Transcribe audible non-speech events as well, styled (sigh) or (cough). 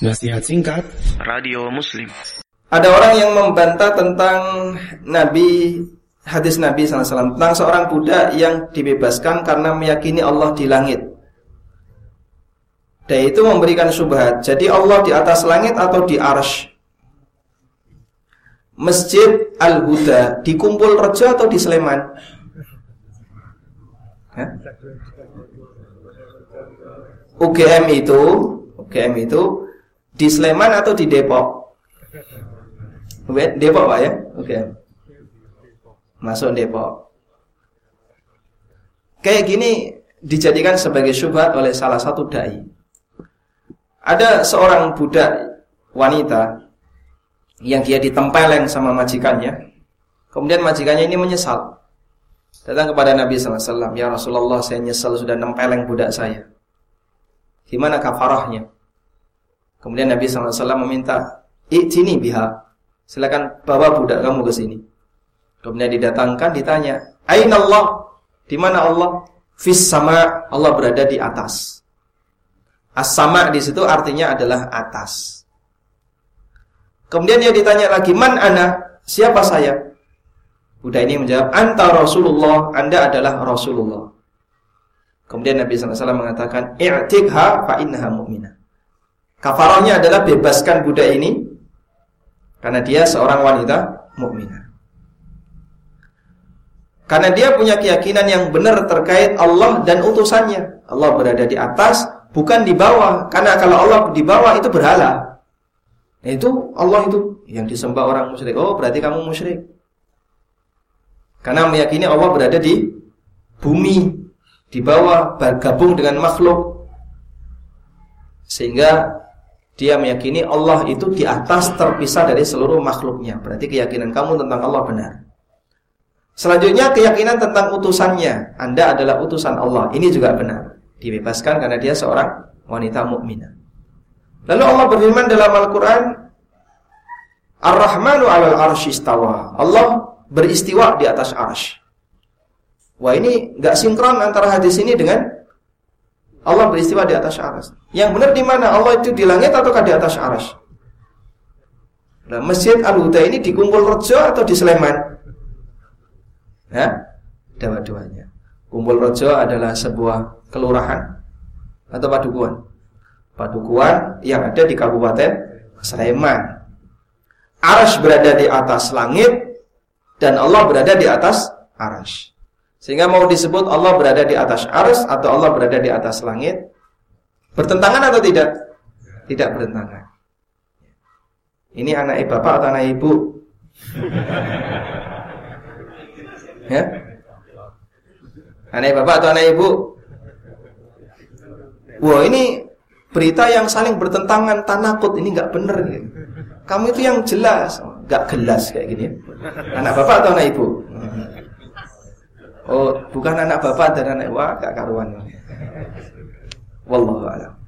Nasihat singkat. Radio Muslim. Ada orang yang membantah tentang Nabi Hadis Nabi SAW Tentang seorang budak yang dibebaskan Karena meyakini Allah di langit. Dan itu memberikan subhat Jadi Allah di atas langit atau di arsh Masjid Al-Huda Di Kumpul Rejo atau di Sleman? Hah? UGM itu UGM itu di Sleman atau di Depok? Depok Pak ya? Oke. Okay. Masuk Depok. Kayak gini dijadikan sebagai syubhat oleh salah satu dai. Ada seorang budak wanita yang dia ditempeleng sama majikannya. Kemudian majikannya ini menyesal. Datang kepada Nabi SAW, Ya Rasulullah, saya nyesal sudah nempeleng budak saya. Gimana kafarahnya? Kemudian Nabi SAW meminta, sini biha. Silakan bawa budak kamu ke sini. Kemudian didatangkan, ditanya, Aina Allah? Di mana Allah? Fis sama Allah berada di atas. As-sama di situ artinya adalah atas. Kemudian dia ditanya lagi, "Man ana?" Siapa saya? Budak ini menjawab, "Anta Rasulullah." Anda adalah Rasulullah. Kemudian Nabi SAW mengatakan, "I'tikha fa innaha mu'minah." Kafarahnya adalah bebaskan budak ini karena dia seorang wanita mukminah. Karena dia punya keyakinan yang benar terkait Allah dan utusannya. Allah berada di atas, bukan di bawah. Karena kalau Allah di bawah itu berhala. Nah, itu Allah itu yang disembah orang musyrik. Oh, berarti kamu musyrik. Karena meyakini Allah berada di bumi, di bawah, bergabung dengan makhluk. Sehingga dia meyakini Allah itu di atas terpisah dari seluruh makhluknya. Berarti keyakinan kamu tentang Allah benar. Selanjutnya keyakinan tentang utusannya. Anda adalah utusan Allah. Ini juga benar. Dibebaskan karena dia seorang wanita mukminah. Lalu Allah berfirman dalam Al-Quran, Ar-Rahmanu alal arsyistawa. Allah beristiwa di atas arsh. Wah ini nggak sinkron antara hadis ini dengan Allah beristiwa di atas aras. Yang benar di mana? Allah itu di langit atau di atas aras? Nah, Masjid Al-Huda ini di Kumpul Rejo atau di Sleman? Ya, dua-duanya. Kumpul Rejo adalah sebuah kelurahan atau padukuan. Padukuan yang ada di Kabupaten Sleman. Aras berada di atas langit dan Allah berada di atas aras. Sehingga mau disebut Allah berada di atas ars atau Allah berada di atas langit Bertentangan atau tidak? Tidak bertentangan Ini anak ibu bapak atau anak ibu? (laughs) ya? Anak bapak atau anak ibu? Wah ini berita yang saling bertentangan tanakut ini nggak benar gitu. Kamu itu yang jelas, nggak gelas kayak gini. Anak bapak atau anak ibu? Oh, bukan anak bapak dan anak wah, gak karuan. Wallahu a'lam.